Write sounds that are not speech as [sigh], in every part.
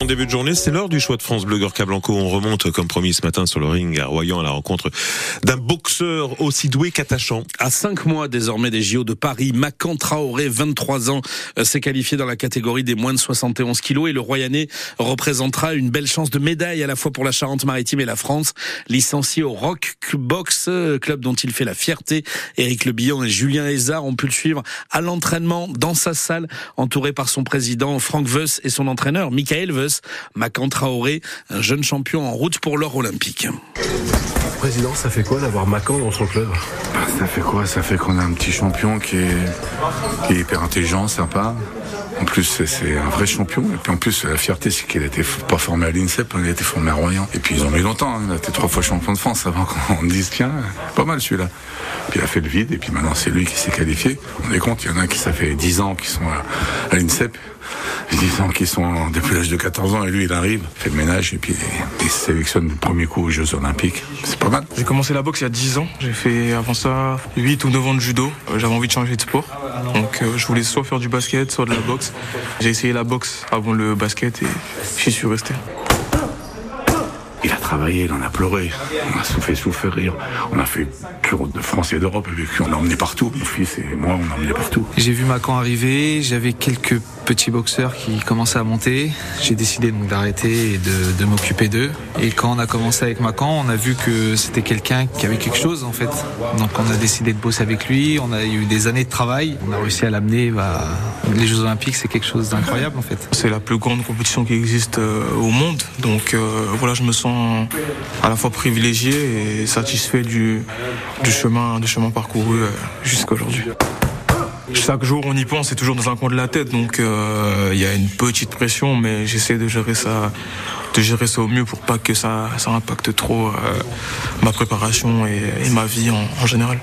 En début de journée, c'est l'heure du choix de France Bleu Gorka. On remonte, comme promis ce matin, sur le ring à Royan à la rencontre d'un boxeur aussi doué qu'attachant. À cinq mois désormais des JO de Paris, Macan Traoré, 23 ans, euh, s'est qualifié dans la catégorie des moins de 71 kilos et le Royanais représentera une belle chance de médaille à la fois pour la Charente-Maritime et la France. Licencié au Rock Box, euh, club dont il fait la fierté, Éric Le Billon et Julien Hézard ont pu le suivre à l'entraînement dans sa salle, entouré par son président Franck Veuss et son entraîneur Michael Veuss. Macan Traoré, un jeune champion en route pour l'or olympique. Président, ça fait quoi d'avoir Macan dans son club? Bah, Ça fait quoi? Ça fait qu'on a un petit champion qui est, qui est hyper intelligent, sympa. En plus, c'est un vrai champion. Et puis en plus, la fierté, c'est qu'il n'était pas formé à l'INSEP, hein, il a été formé à Royan. Et puis ils ont mis longtemps. Hein. Il a été trois fois champion de France avant qu'on dise tiens, pas mal celui-là. Puis il a fait le vide. Et puis maintenant, c'est lui qui s'est qualifié. On est compte, il y en a qui ça fait 10 ans qui sont à, à l'INSEP. 10 ans qui sont depuis l'âge de 14 ans et lui il arrive, fait le ménage et puis il sélectionne le premier coup aux Jeux Olympiques. C'est pas mal. J'ai commencé la boxe il y a 10 ans. J'ai fait avant ça 8 ou 9 ans de judo. J'avais envie de changer de sport. Donc euh, je voulais soit faire du basket, soit de la boxe. J'ai essayé la boxe avant le basket et j'y suis resté. Il a travaillé, il en a pleuré, on a fait souffrir, on a fait tour de France et d'Europe avec lui, on l'a emmené partout, mon fils et moi on l'a emmené partout. J'ai vu Macan arriver, j'avais quelques petits boxeurs qui commençaient à monter, j'ai décidé donc d'arrêter et de, de m'occuper d'eux. Et quand on a commencé avec Macan, on a vu que c'était quelqu'un qui avait quelque chose en fait. Donc on a décidé de bosser avec lui, on a eu des années de travail, on a réussi à l'amener, bah, les Jeux Olympiques c'est quelque chose d'incroyable en fait. C'est la plus grande compétition qui existe euh, au monde, donc euh, voilà je me sens à la fois privilégié et satisfait du, chemin, du chemin parcouru euh, jusqu'à aujourd'hui. Chaque jour, on y pense, c'est toujours dans un coin de la tête, donc euh, il y a une petite pression, mais j'essaie de gérer ça, de gérer ça au mieux pour pas que ça, ça impacte trop euh, ma préparation et, ma vie en général.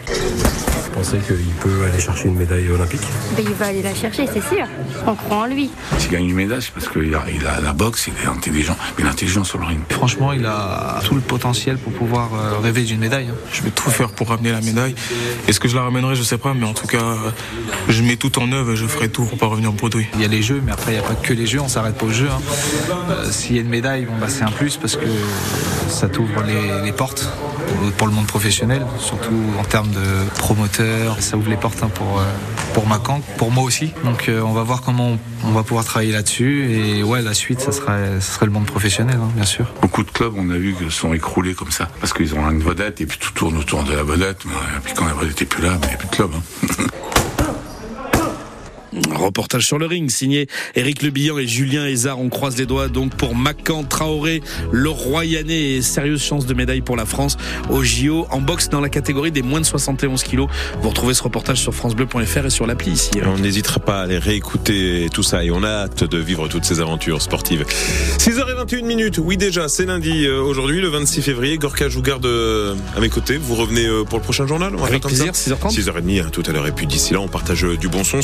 Vous pensez qu'il peut aller chercher une médaille olympique Ben, il va aller la chercher, c'est sûr. On croit en lui. S'il gagne une médaille, c'est parce qu'il a, il a la boxe, il est intelligent, mais il est intelligent sur le ring. Franchement, il a tout le potentiel pour pouvoir euh, rêver d'une médaille. hein. Je vais tout faire pour ramener la médaille. Est-ce que je la ramènerai, je sais pas, mais en tout cas, je mets tout en œuvre et je ferai tout pour pas revenir bredouille. Il y a les jeux, mais après il n'y a pas que les jeux, on s'arrête pas aux jeux. hein. Euh, S'il y a une médaille, bon, bah, c'est un plus parce que ça t'ouvre les, les portes pour- le monde professionnel, surtout en termes de Ça ouvre les portes hein, pour, euh, pour Macan, pour moi aussi. Donc euh, on va voir comment on, va pouvoir travailler là-dessus. Et ouais, la suite, ça serait, ça serait le monde professionnel, hein, bien sûr. Beaucoup de clubs, on a vu, que sont écroulés comme ça, parce qu'ils ont une vedette et puis tout tourne autour de la vedette. Et puis quand la vedette n'est plus là, ben, il n'y a plus de club. hein. [laughs] Reportage sur le ring, signé Éric Le Billon et Julien Hézard. On croise les doigts donc pour Macan Traoré, le Royanais et sérieuse chance de médaille pour la France au JO en boxe dans la catégorie des moins de 71 kilos. Vous retrouvez ce reportage sur francebleu.fr et sur l'appli ici. On n'hésitera pas à aller réécouter tout ça et on a hâte de vivre toutes ces aventures sportives. 6h21 minutes, oui déjà, c'est lundi euh, aujourd'hui, le 26 février. Gorka, je vous garde euh, à mes côtés. Vous revenez euh, pour le prochain journal? On va Avec plaisir, 6h30. 6h30 hein, tout à l'heure. Et puis d'ici là, on partage du bon son.